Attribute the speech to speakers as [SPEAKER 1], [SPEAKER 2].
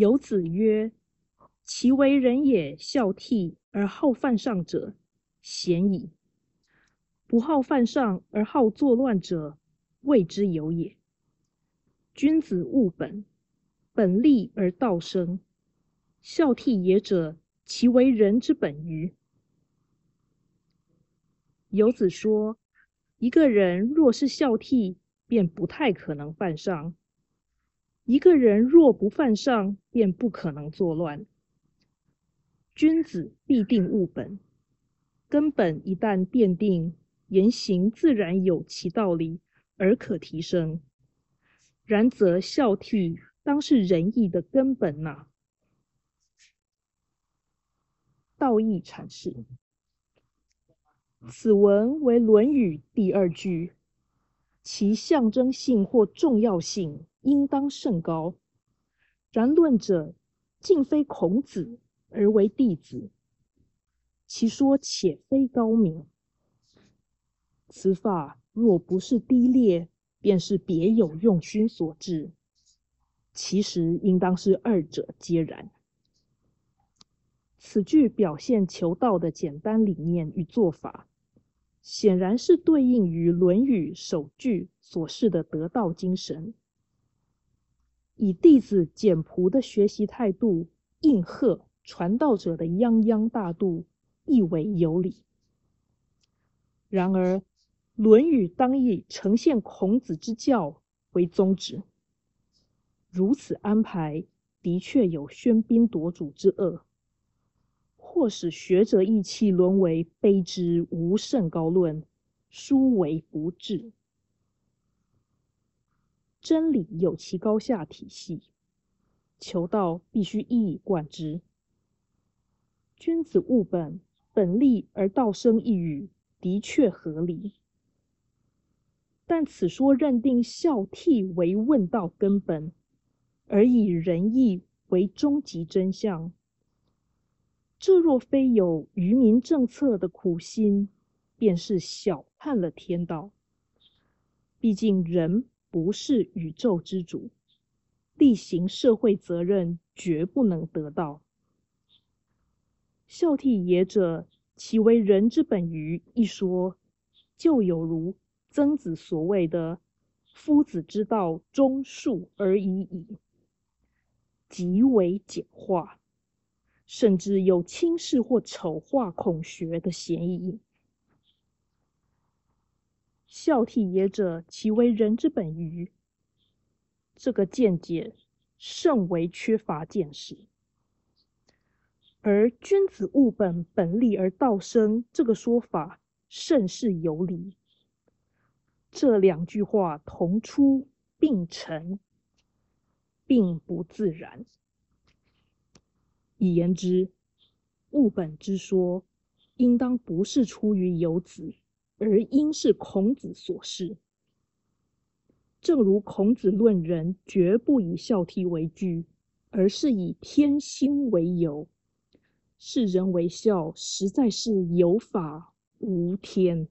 [SPEAKER 1] 有子曰：“其为人也孝悌而好犯上者，鲜矣；不好犯上而好作乱者，谓之有也。君子务本，本立而道生。孝悌也者，其为人之本与？”有子说：“一个人若是孝悌，便不太可能犯上。”一个人若不犯上，便不可能作乱。君子必定务本，根本一旦奠定，言行自然有其道理，而可提升。然则孝悌当是仁义的根本呐。道义阐释：此文为《论语》第二句，其象征性或重要性。应当甚高，然论者竟非孔子，而为弟子，其说且非高明。此法若不是低劣，便是别有用心所致。其实应当是二者皆然。此句表现求道的简单理念与做法，显然是对应于《论语》首句所示的得道精神。以弟子简朴的学习态度应和传道者的泱泱大度，亦为有理。然而，《论语》当以呈现孔子之教为宗旨，如此安排的确有喧宾夺主之恶，或使学者意气沦为卑之无甚高论，殊为不智。真理有其高下体系，求道必须一以贯之。君子务本，本立而道生一语，的确合理。但此说认定孝悌为问道根本，而以仁义为终极真相，这若非有愚民政策的苦心，便是小看了天道。毕竟人。不是宇宙之主，例行社会责任绝不能得到。孝悌也者，其为人之本于一说，就有如曾子所谓的“夫子之道，忠恕而已矣”，极为简化，甚至有轻视或丑化孔学的嫌疑。孝悌也者，其为人之本与？这个见解甚为缺乏见识。而君子务本，本立而道生这个说法甚是有理。这两句话同出并成，并不自然。以言之，务本之说，应当不是出于有子。而应是孔子所示。正如孔子论人，绝不以孝悌为居，而是以天心为由。世人为孝，实在是有法无天。